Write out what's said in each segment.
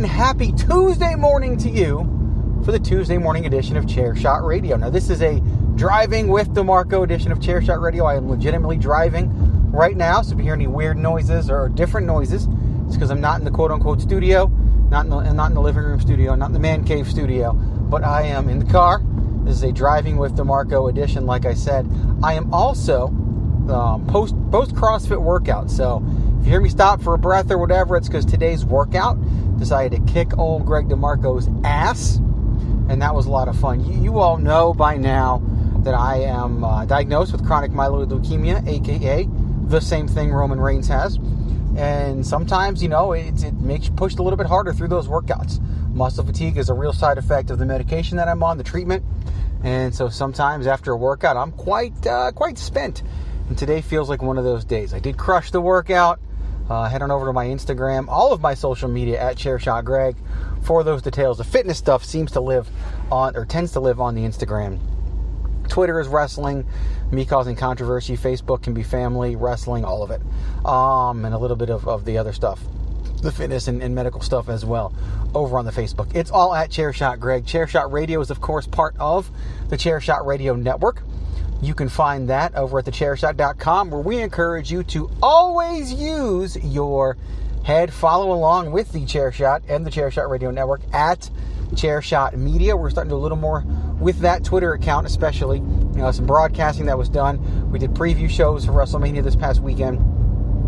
And happy Tuesday morning to you for the Tuesday morning edition of Chair Shot Radio. Now, this is a driving with DeMarco edition of Chair Shot Radio. I am legitimately driving right now, so if you hear any weird noises or different noises, it's because I'm not in the quote unquote studio, not in the, not in the living room studio, not in the man cave studio, but I am in the car. This is a driving with DeMarco edition, like I said. I am also um, post post CrossFit workout, so if you hear me stop for a breath or whatever, it's because today's workout decided to kick old Greg DeMarco's ass, and that was a lot of fun. You, you all know by now that I am uh, diagnosed with chronic myeloid leukemia, aka the same thing Roman Reigns has. And sometimes, you know, it, it makes you push a little bit harder through those workouts. Muscle fatigue is a real side effect of the medication that I'm on, the treatment. And so sometimes after a workout, I'm quite uh, quite spent. And today feels like one of those days. I did crush the workout. Uh, head on over to my Instagram, all of my social media at ChairShotGreg for those details. The fitness stuff seems to live on, or tends to live on the Instagram. Twitter is wrestling, me causing controversy. Facebook can be family, wrestling, all of it. Um, and a little bit of, of the other stuff, the fitness and, and medical stuff as well, over on the Facebook. It's all at Chairshot Greg. Chairshot Radio is, of course, part of the Chairshot Radio Network. You can find that over at thechairshot.com where we encourage you to always use your head. Follow along with the Chairshot and the Chairshot Radio Network at Chairshot Media. We're starting to do a little more with that Twitter account, especially. You know, some broadcasting that was done. We did preview shows for WrestleMania this past weekend.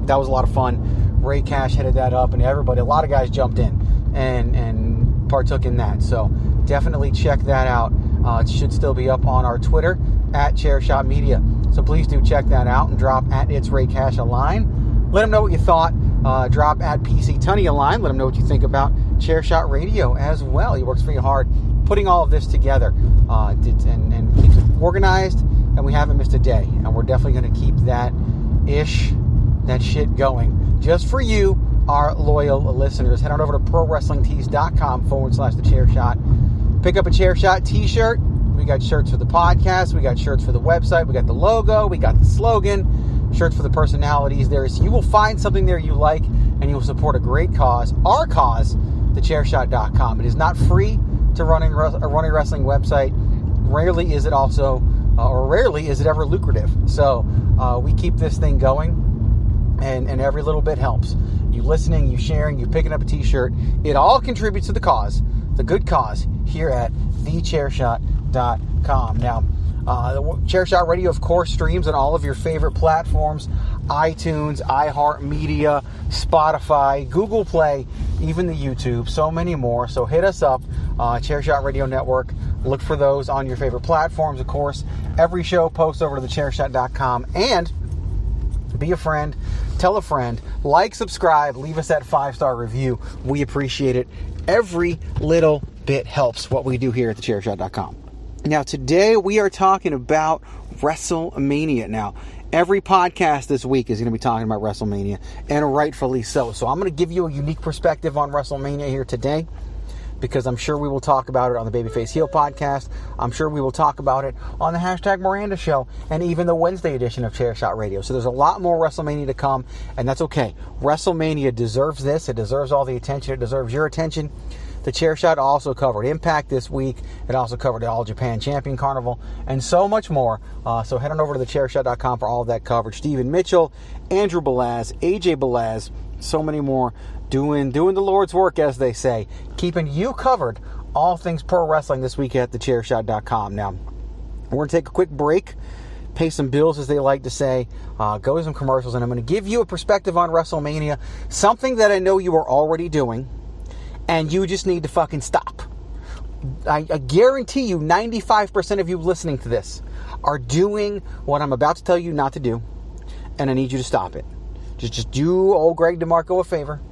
That was a lot of fun. Rey Cash headed that up, and everybody, a lot of guys jumped in and and partook in that. So definitely check that out. Uh, it should still be up on our Twitter at Chairshot Media. So please do check that out and drop at It's Rey Cash a line. Let them know what you thought. Uh, drop at PC Tunney a line. Let them know what you think about Chairshot Radio as well. He works very hard putting all of this together uh, and, and keeps it organized, and we haven't missed a day. And we're definitely going to keep that ish, that shit going just for you, our loyal listeners. Head on over to prowrestlingtees.com forward slash the chair shot. Pick up a chair shot t shirt we got shirts for the podcast. We got shirts for the website. We got the logo. We got the slogan. Shirts for the personalities. There is. You will find something there you like, and you will support a great cause. Our cause, thechairshot.com. It is not free to run a running wrestling website. Rarely is it also, uh, or rarely is it ever lucrative. So uh, we keep this thing going, and and every little bit helps. You listening, you sharing, you picking up a T-shirt. It all contributes to the cause, the good cause here at the Chairshot Now, uh, Chairshot Radio, of course, streams on all of your favorite platforms iTunes, iHeartMedia, Spotify, Google Play, even the YouTube, so many more. So hit us up, uh, Chairshot Radio Network. Look for those on your favorite platforms, of course. Every show posts over to the chairshot.com And be a friend, tell a friend, like, subscribe, leave us that five star review. We appreciate it. Every little bit helps what we do here at thechairshot.com. Now, today we are talking about WrestleMania. Now, every podcast this week is going to be talking about WrestleMania, and rightfully so. So, I'm going to give you a unique perspective on WrestleMania here today because I'm sure we will talk about it on the Babyface Heel podcast. I'm sure we will talk about it on the hashtag Miranda Show and even the Wednesday edition of Chair Shot Radio. So there's a lot more WrestleMania to come, and that's okay. WrestleMania deserves this. It deserves all the attention. It deserves your attention The Chair Shot also covered Impact this week. It also covered the All Japan Champion Carnival and so much more. Uh, so head on over to the thechairshot.com for all of that coverage. Stephen Mitchell, Andrew Balaz, AJ Belaz, so many more doing doing the Lord's work, as they say, keeping you covered all things pro wrestling this week at the thechairshot.com. Now, we're going to take a quick break, pay some bills, as they like to say, uh, go to some commercials, and I'm going to give you a perspective on WrestleMania, something that I know you are already doing, and you just need to fucking stop. I, I guarantee you, 95% of you listening to this are doing what I'm about to tell you not to do, and I need you to stop it. Just, just do old Greg DeMarco a favor.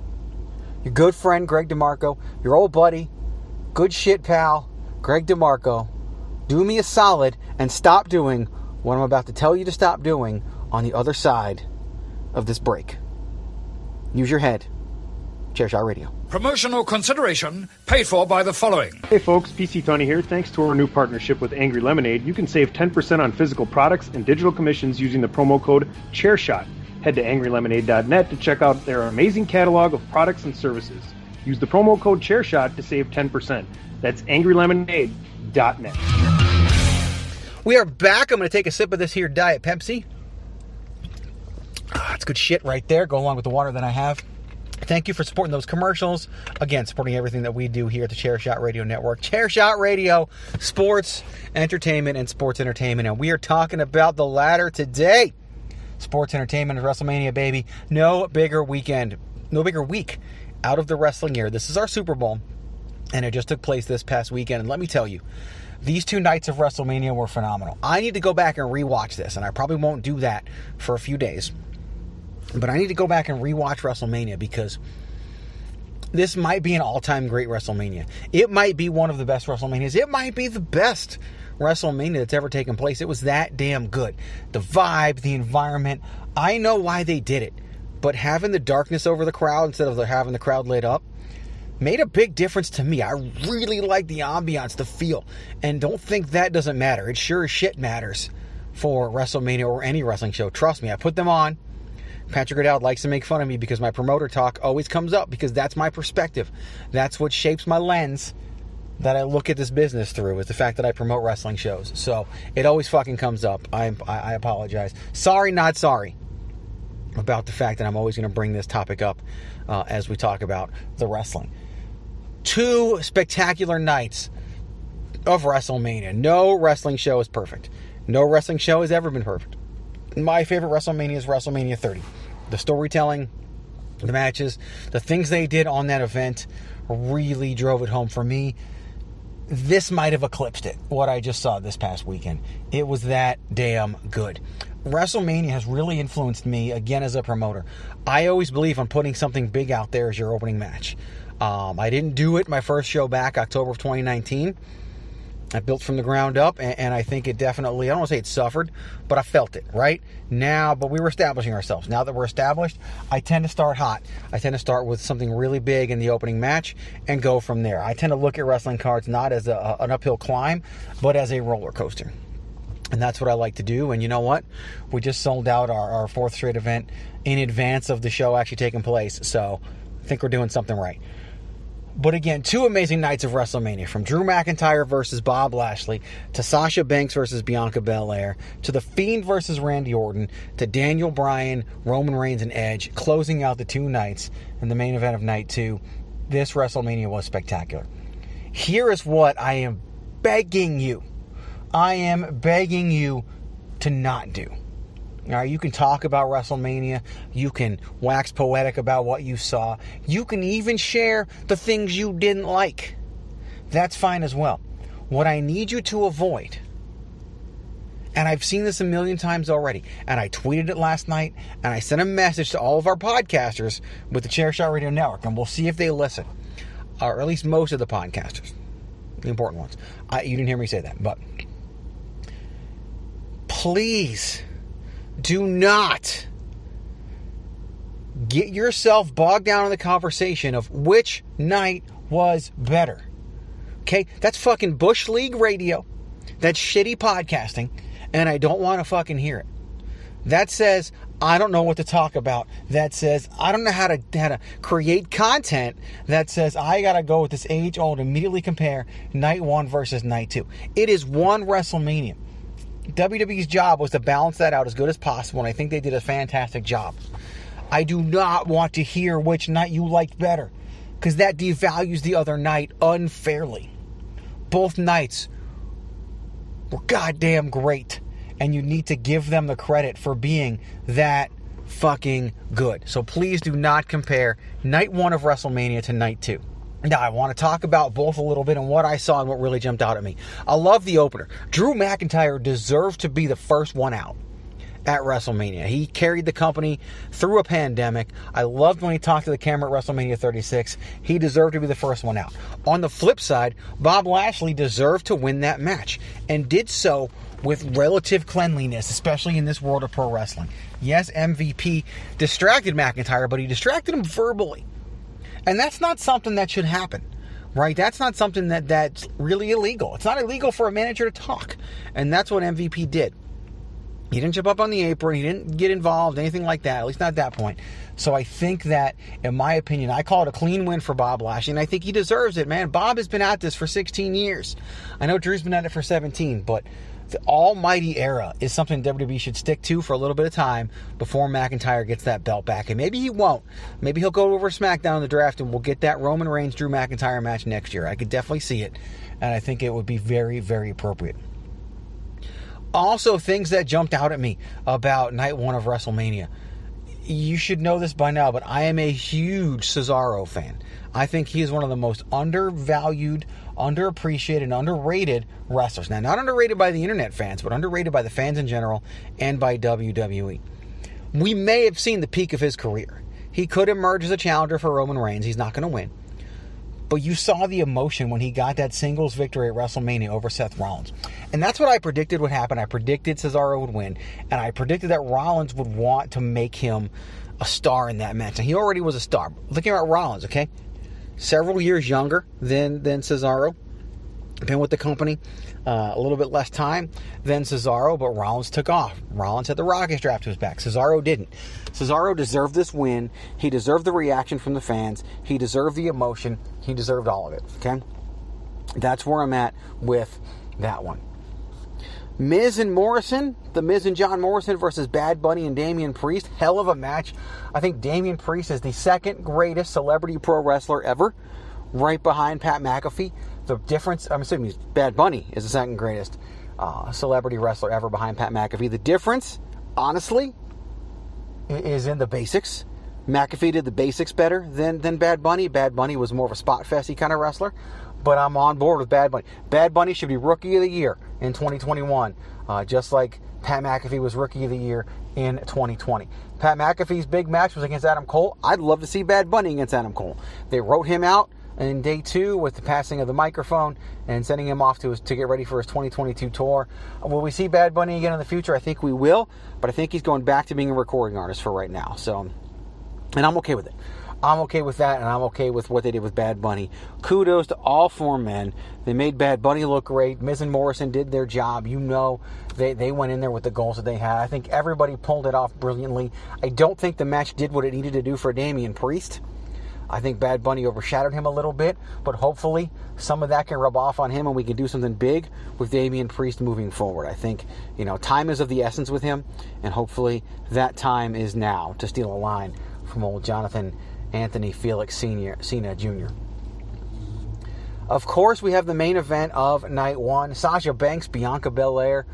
Your good friend, Greg DeMarco, your old buddy, good shit pal, Greg DeMarco, do me a solid and stop doing what I'm about to tell you to stop doing on the other side of this break. Use your head. Chairshot Radio. Promotional consideration paid for by the following. Hey folks, PC Tunney here. Thanks to our new partnership with Angry Lemonade, you can save 10% on physical products and digital commissions using the promo code ChairShot. Head to angrylemonade.net to check out their amazing catalog of products and services. Use the promo code ChairShot to save 10%. That's angrylemonade.net. We are back. I'm going to take a sip of this here Diet Pepsi. Ah, That's good shit right there. Go along with the water that I have. Thank you for supporting those commercials. Again, supporting everything that we do here at the Chair Shot Radio Network. Chair Shot Radio, sports, entertainment, and sports entertainment. And we are talking about the latter today. Sports entertainment and WrestleMania, baby. No bigger weekend, no bigger week out of the wrestling year. This is our Super Bowl, and it just took place this past weekend. And let me tell you, these two nights of WrestleMania were phenomenal. I need to go back and rewatch this, and I probably won't do that for a few days. But I need to go back and rewatch WrestleMania because this might be an all-time great WrestleMania. It might be one of the best WrestleManias. It might be the best WrestleMania that's ever taken place. It was that damn good. The vibe, the environment. I know why they did it, but having the darkness over the crowd instead of having the crowd lit up made a big difference to me. I really like the ambiance, the feel, and don't think that doesn't matter. It sure as shit matters for WrestleMania or any wrestling show. Trust me, I put them on. Patrick O'Dowd likes to make fun of me because my promoter talk always comes up because that's my perspective. That's what shapes my lens that I look at this business through is the fact that I promote wrestling shows. So it always fucking comes up. I, I, apologize. Sorry, not sorry about the fact that I'm always going to bring this topic up uh, as we talk about the wrestling. Two spectacular nights of WrestleMania. No wrestling show is perfect. No wrestling show has ever been perfect. My favorite WrestleMania is WrestleMania 30. The storytelling, the matches, the things they did on that event really drove it home for me. This might have eclipsed it, what I just saw this past weekend. It was that damn good. WrestleMania has really influenced me again as a promoter. I always believe on putting something big out there as your opening match. Um, I didn't do it my first show back October of 2019. I built from the ground up, and, and I think it definitely, I don't want to say it suffered, but I felt it, right? Now, but we were establishing ourselves. Now that we're established, I tend to start hot. I tend to start with something really big in the opening match and go from there. I tend to look at wrestling cards not as a, an uphill climb, but as a roller coaster. And that's what I like to do. And you know what? We just sold out our, our fourth straight event in advance of the show actually taking place. So I think we're doing something right. But again, two amazing nights of WrestleMania from Drew McIntyre versus Bob Lashley to Sasha Banks versus Bianca Belair to The Fiend versus Randy Orton to Daniel Bryan, Roman Reigns, and Edge closing out the two nights in the main event of night two. This WrestleMania was spectacular. Here is what I am begging you. I am begging you to not do. All right, you can talk about WrestleMania. You can wax poetic about what you saw. You can even share the things you didn't like. That's fine as well. What I need you to avoid, and I've seen this a million times already, and I tweeted it last night, and I sent a message to all of our podcasters with the Chair Shot Radio Network, and we'll see if they listen, or at least most of the podcasters, the important ones. I, you didn't hear me say that, but please do not get yourself bogged down in the conversation of which night was better. Okay? That's fucking Bush League radio. That's shitty podcasting, and I don't want to fucking hear it. That says I don't know what to talk about that says I don't know how to how to create content that says I gotta go with this age old immediately compare night one versus night two. It is one WrestleMania. WWE's job was to balance that out as good as possible, and I think they did a fantastic job. I do not want to hear which night you liked better, because that devalues the other night unfairly. Both nights were goddamn great and you need to give them the credit for being that fucking good. So please do not compare night one of WrestleMania to night two. Now, I want to talk about both a little bit and what I saw and what really jumped out at me. I love the opener. Drew McIntyre deserved to be the first one out at WrestleMania. He carried the company through a pandemic. I loved when he talked to the camera at WrestleMania 36. He deserved to be the first one out. On the flip side, Bob Lashley deserved to win that match and did so with relative cleanliness, especially in this world of pro wrestling. Yes, MVP distracted McIntyre, but he distracted him verbally. And that's not something that should happen. Right? That's not something that that's really illegal. It's not illegal for a manager to talk. And that's what MVP did. He didn't jump up on the apron. He didn't get involved, anything like that, at least not at that point. So I think that, in my opinion, I call it a clean win for Bob Lashley, and I think he deserves it, man. Bob has been at this for 16 years. I know Drew's been at it for 17, but the almighty era is something WWE should stick to for a little bit of time before McIntyre gets that belt back. And maybe he won't. Maybe he'll go over SmackDown in the draft and we'll get that Roman Reigns Drew McIntyre match next year. I could definitely see it. And I think it would be very, very appropriate. Also, things that jumped out at me about night one of WrestleMania. You should know this by now, but I am a huge Cesaro fan. I think he is one of the most undervalued, underappreciated, and underrated wrestlers. Now, not underrated by the internet fans, but underrated by the fans in general and by WWE. We may have seen the peak of his career. He could emerge as a challenger for Roman Reigns. He's not going to win. But you saw the emotion when he got that singles victory at WrestleMania over Seth Rollins. And that's what I predicted would happen. I predicted Cesaro would win. And I predicted that Rollins would want to make him a star in that match. And he already was a star. Looking at Rollins, okay? Several years younger than, than Cesaro. Been with the company uh, a little bit less time than Cesaro, but Rollins took off. Rollins had the rocket strap to his back. Cesaro didn't. Cesaro deserved this win. He deserved the reaction from the fans. He deserved the emotion. He deserved all of it. Okay? That's where I'm at with that one. Miz and Morrison, the Miz and John Morrison versus Bad Bunny and Damian Priest. Hell of a match. I think Damian Priest is the second greatest celebrity pro wrestler ever, right behind Pat McAfee. The difference, I'm assuming he's Bad Bunny is the second greatest uh, celebrity wrestler ever behind Pat McAfee. The difference, honestly, is in the basics. McAfee did the basics better than, than Bad Bunny. Bad Bunny was more of a spot festy kind of wrestler, but I'm on board with Bad Bunny. Bad Bunny should be Rookie of the Year in 2021, uh, just like Pat McAfee was Rookie of the Year in 2020. Pat McAfee's big match was against Adam Cole. I'd love to see Bad Bunny against Adam Cole. They wrote him out in day two with the passing of the microphone and sending him off to to get ready for his 2022 tour. Will we see Bad Bunny again in the future? I think we will, but I think he's going back to being a recording artist for right now. So, and I'm okay with it. I'm okay with that, and I'm okay with what they did with Bad Bunny. Kudos to all four men. They made Bad Bunny look great. Miz and Morrison did their job. You know, they, they went in there with the goals that they had. I think everybody pulled it off brilliantly. I don't think the match did what it needed to do for Damian Priest. I think Bad Bunny overshadowed him a little bit, but hopefully some of that can rub off on him and we can do something big with Damian Priest moving forward. I think, you know, time is of the essence with him, and hopefully that time is now to steal a line from old Jonathan Anthony Felix Senior, Cena Jr. Of course, we have the main event of night one Sasha Banks, Bianca Belair.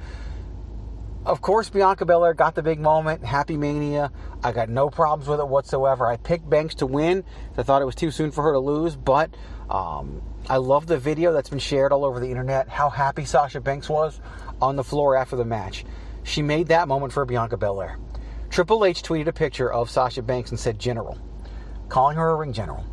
Of course, Bianca Belair got the big moment, Happy Mania. I got no problems with it whatsoever. I picked Banks to win. I thought it was too soon for her to lose, but um, I love the video that's been shared all over the internet. How happy Sasha Banks was on the floor after the match. She made that moment for Bianca Belair. Triple H tweeted a picture of Sasha Banks and said General, calling her a ring general.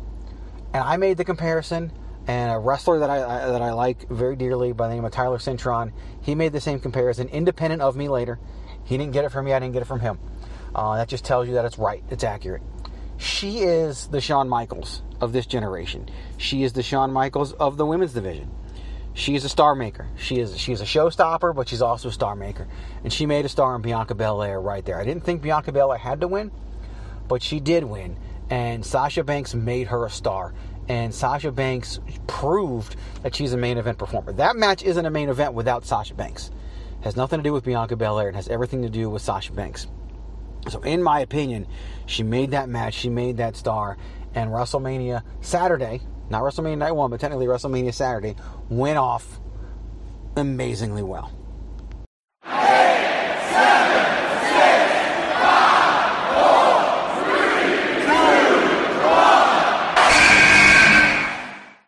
And I made the comparison, and a wrestler that I, I that I like very dearly by the name of Tyler Cintron, he made the same comparison, independent of me later. He didn't get it from me, I didn't get it from him. Uh, that just tells you that it's right, it's accurate. She is the Shawn Michaels of this generation. She is the Shawn Michaels of the women's division. she is a star maker. She is she is a showstopper, but she's also a star maker. And she made a star in Bianca Belair right there. I didn't think Bianca Belair had to win, but she did win. And Sasha Banks made her a star. And Sasha Banks proved that she's a main event performer. That match isn't a main event without Sasha Banks. It has nothing to do with Bianca Belair. It has everything to do with Sasha Banks. So, in my opinion, she made that match. She made that star. And WrestleMania Saturday, not WrestleMania Night 1, but technically WrestleMania Saturday, went off amazingly well.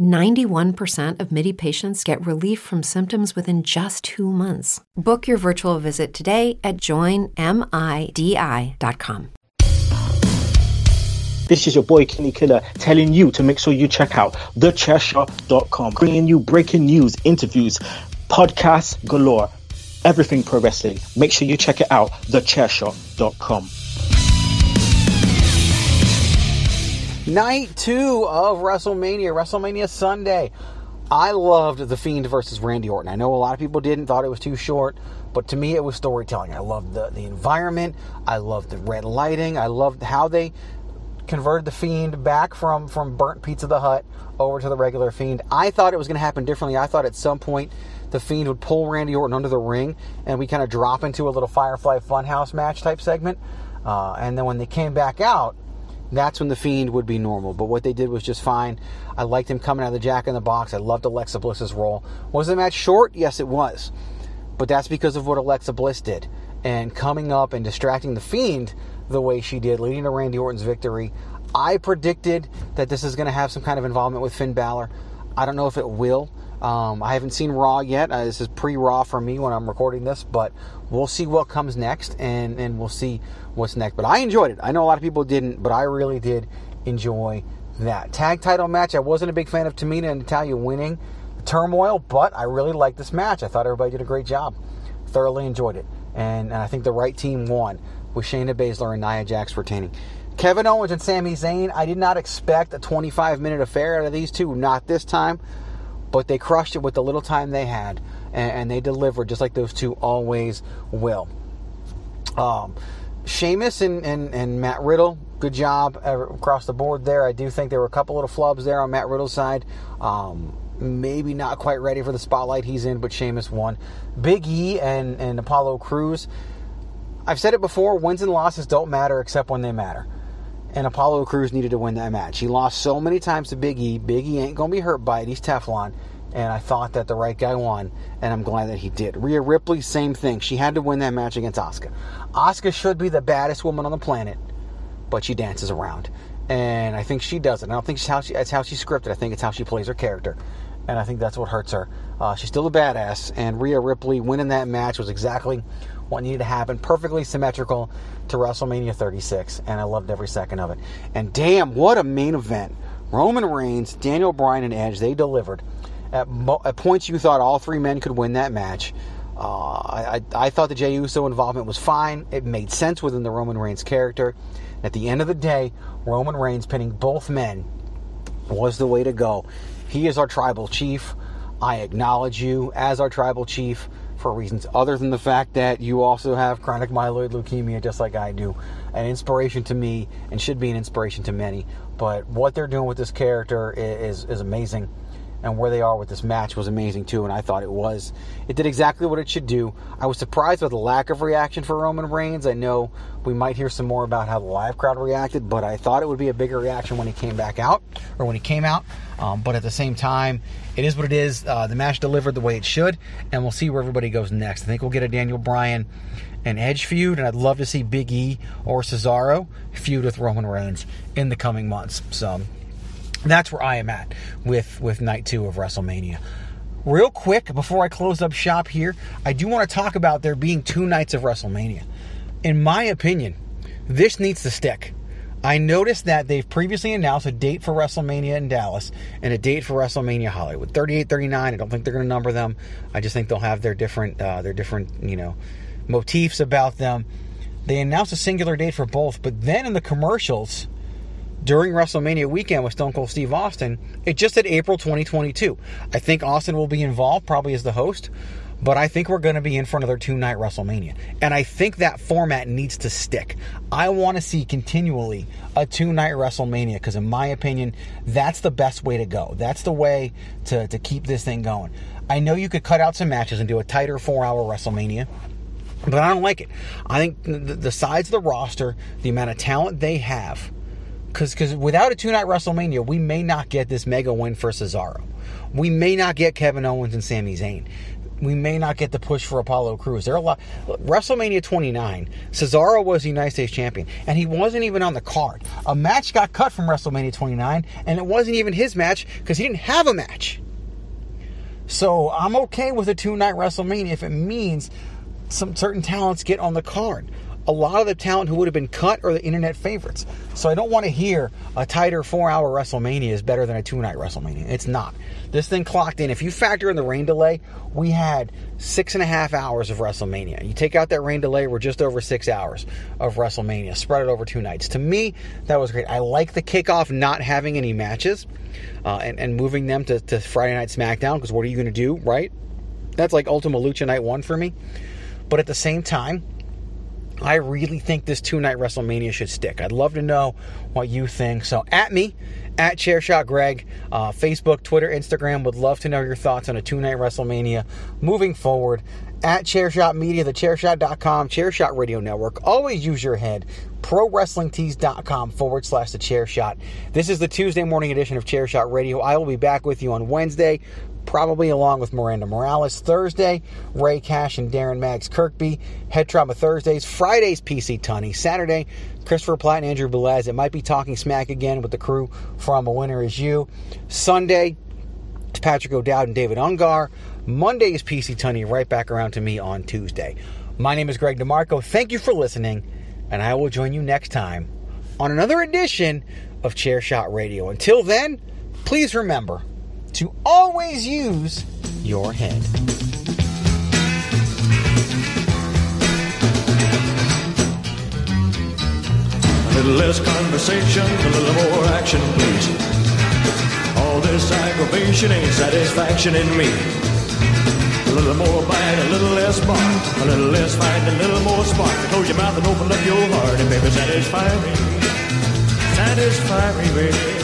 91% of MIDI patients get relief from symptoms within just two months. Book your virtual visit today at joinmidi.com. This is your boy Kenny Killer telling you to make sure you check out thechairshot.com, bringing you breaking news, interviews, podcasts galore, everything pro wrestling. Make sure you check it out, thechairshot.com. Night two of WrestleMania, WrestleMania Sunday. I loved The Fiend versus Randy Orton. I know a lot of people didn't, thought it was too short, but to me it was storytelling. I loved the, the environment, I loved the red lighting, I loved how they converted the Fiend back from, from burnt Pizza the Hut over to the regular Fiend. I thought it was going to happen differently. I thought at some point the Fiend would pull Randy Orton under the ring and we kind of drop into a little Firefly Funhouse match type segment. Uh, and then when they came back out, that's when the Fiend would be normal. But what they did was just fine. I liked him coming out of the Jack in the Box. I loved Alexa Bliss's role. Was the match short? Yes, it was. But that's because of what Alexa Bliss did. And coming up and distracting the Fiend the way she did, leading to Randy Orton's victory. I predicted that this is going to have some kind of involvement with Finn Balor. I don't know if it will. Um, I haven't seen Raw yet. Uh, this is pre-Raw for me when I'm recording this, but we'll see what comes next, and and we'll see what's next. But I enjoyed it. I know a lot of people didn't, but I really did enjoy that tag title match. I wasn't a big fan of Tamina and Natalya winning turmoil, but I really liked this match. I thought everybody did a great job. Thoroughly enjoyed it, and, and I think the right team won with Shayna Baszler and Nia Jax retaining. Kevin Owens and Sami Zayn, I did not expect a 25 minute affair out of these two, not this time, but they crushed it with the little time they had, and, and they delivered just like those two always will. Um, Sheamus and, and, and Matt Riddle, good job across the board there. I do think there were a couple little flubs there on Matt Riddle's side. Um, maybe not quite ready for the spotlight he's in, but Sheamus won. Big E and, and Apollo Crews. I've said it before wins and losses don't matter except when they matter. And Apollo Crews needed to win that match. He lost so many times to Big E. Big E ain't to be hurt by it. He's Teflon. And I thought that the right guy won, and I'm glad that he did. Rhea Ripley, same thing. She had to win that match against Asuka. Asuka should be the baddest woman on the planet, but she dances around. And I think she does it. I don't think it's how she, it's how she's scripted. I think it's how she plays her character. And I think that's what hurts her. Uh, she's still a badass, and Rhea Ripley winning that match was exactly what needed to happen. Perfectly symmetrical to WrestleMania 36, and I loved every second of it. And damn, what a main event! Roman Reigns, Daniel Bryan, and Edge, they delivered. At, mo- at points, you thought all three men could win that match. Uh, I, I, I, thought the Jey Uso involvement was fine. It made sense within the Roman Reigns character. At the end of the day, Roman Reigns pinning both men was the way to go. He is our tribal chief. I acknowledge you as our tribal chief for reasons other than the fact that you also have chronic myeloid leukemia just like I do. An inspiration to me and should be an inspiration to many. But what they're doing with this character is, is amazing and where they are with this match was amazing too, and I thought it was. It did exactly what it should do. I was surprised by the lack of reaction for Roman Reigns. I know we might hear some more about how the live crowd reacted, but I thought it would be a bigger reaction when he came back out, or when he came out. Um, but at the same time, it is what it is. Uh, the match delivered the way it should, and we'll see where everybody goes next. I think we'll get a Daniel Bryan and Edge feud, and I'd love to see Big E or Cesaro feud with Roman Reigns in the coming months. So that's where I am at with with night two of WrestleMania. Real quick, before I close up shop here, I do want to talk about there being two nights of WrestleMania. In my opinion, this needs to stick. I noticed that they've previously announced a date for WrestleMania in Dallas and a date for WrestleMania Hollywood. 38, 39. I don't think they're going to number them. I just think they'll have their different, uh, their different, you know, motifs about them. They announced a singular date for both, but then in the commercials during WrestleMania weekend with Stone Cold Steve Austin, it just said April 2022. I think Austin will be involved, probably as the host, but I think we're going to be in for another two night WrestleMania. And I think that format needs to stick. I want to see continually a two night WrestleMania because, in my opinion, that's the best way to go. That's the way to, to keep this thing going. I know you could cut out some matches and do a tighter four hour WrestleMania. But I don't like it. I think the, size of the roster, the amount of talent they have, because without a two night WrestleMania, we may not get this mega win for Cesaro. We may not get Kevin Owens and Sami Zayn we may not get the push for Apollo Crews. There are a lot. WrestleMania 29, Cesaro was the United States champion, and he wasn't even on the card. A match got cut from WrestleMania 29, and it wasn't even his match because he didn't have a match. So I'm okay with a two night WrestleMania if it means some certain talents get on the card a lot of the talent who would have been cut are the internet favorites. So I don't want to hear a tighter four hour WrestleMania is better than a two night WrestleMania. It's not. This thing clocked in. If you factor in the rain delay, we had six and a half hours of WrestleMania. You take out that rain delay, we're just over six hours of WrestleMania. Spread it over two nights. To me, that was great. I like the kickoff not having any matches uh, and, and moving them to, to Friday Night SmackDown because what are you going to do, right? That's like Ultima Lucha Night 1 for me. But at the same time, I really think this two night WrestleMania should stick. I'd love to know what you think. So, at me, at Chairshot Greg, uh, Facebook, Twitter, Instagram, would love to know your thoughts on a two night WrestleMania moving forward. At Chairshot Media, the Chairshot.com, Chairshot Radio Network. Always use your head. ProWrestlingTees.com forward slash the Chairshot. This is the Tuesday morning edition of Chairshot Radio. I will be back with you on Wednesday probably along with Miranda Morales. Thursday, Rey Cash and Darren Mags Kirkby. Head Trauma Thursdays. Fridays, PC Tunney. Saturday, Christopher Platt and Andrew Balaz. It might be talking smack again with the crew from A Winner Is You. Sunday, Patrick O'Dowd and David Ungar. Monday is PC Tunney, right back around to me on Tuesday. My name is Greg DeMarco. Thank you for listening, and I will join you next time on another edition of Chairshot Radio. Until then, please remember to always use your head. A little less conversation, a little more action, please. All this aggravation ain't satisfaction in me. A little more bite, a little less bark, a little less fight, a little more spark. Close your mouth and open up your heart, and baby, satisfy me. Satisfy me, baby.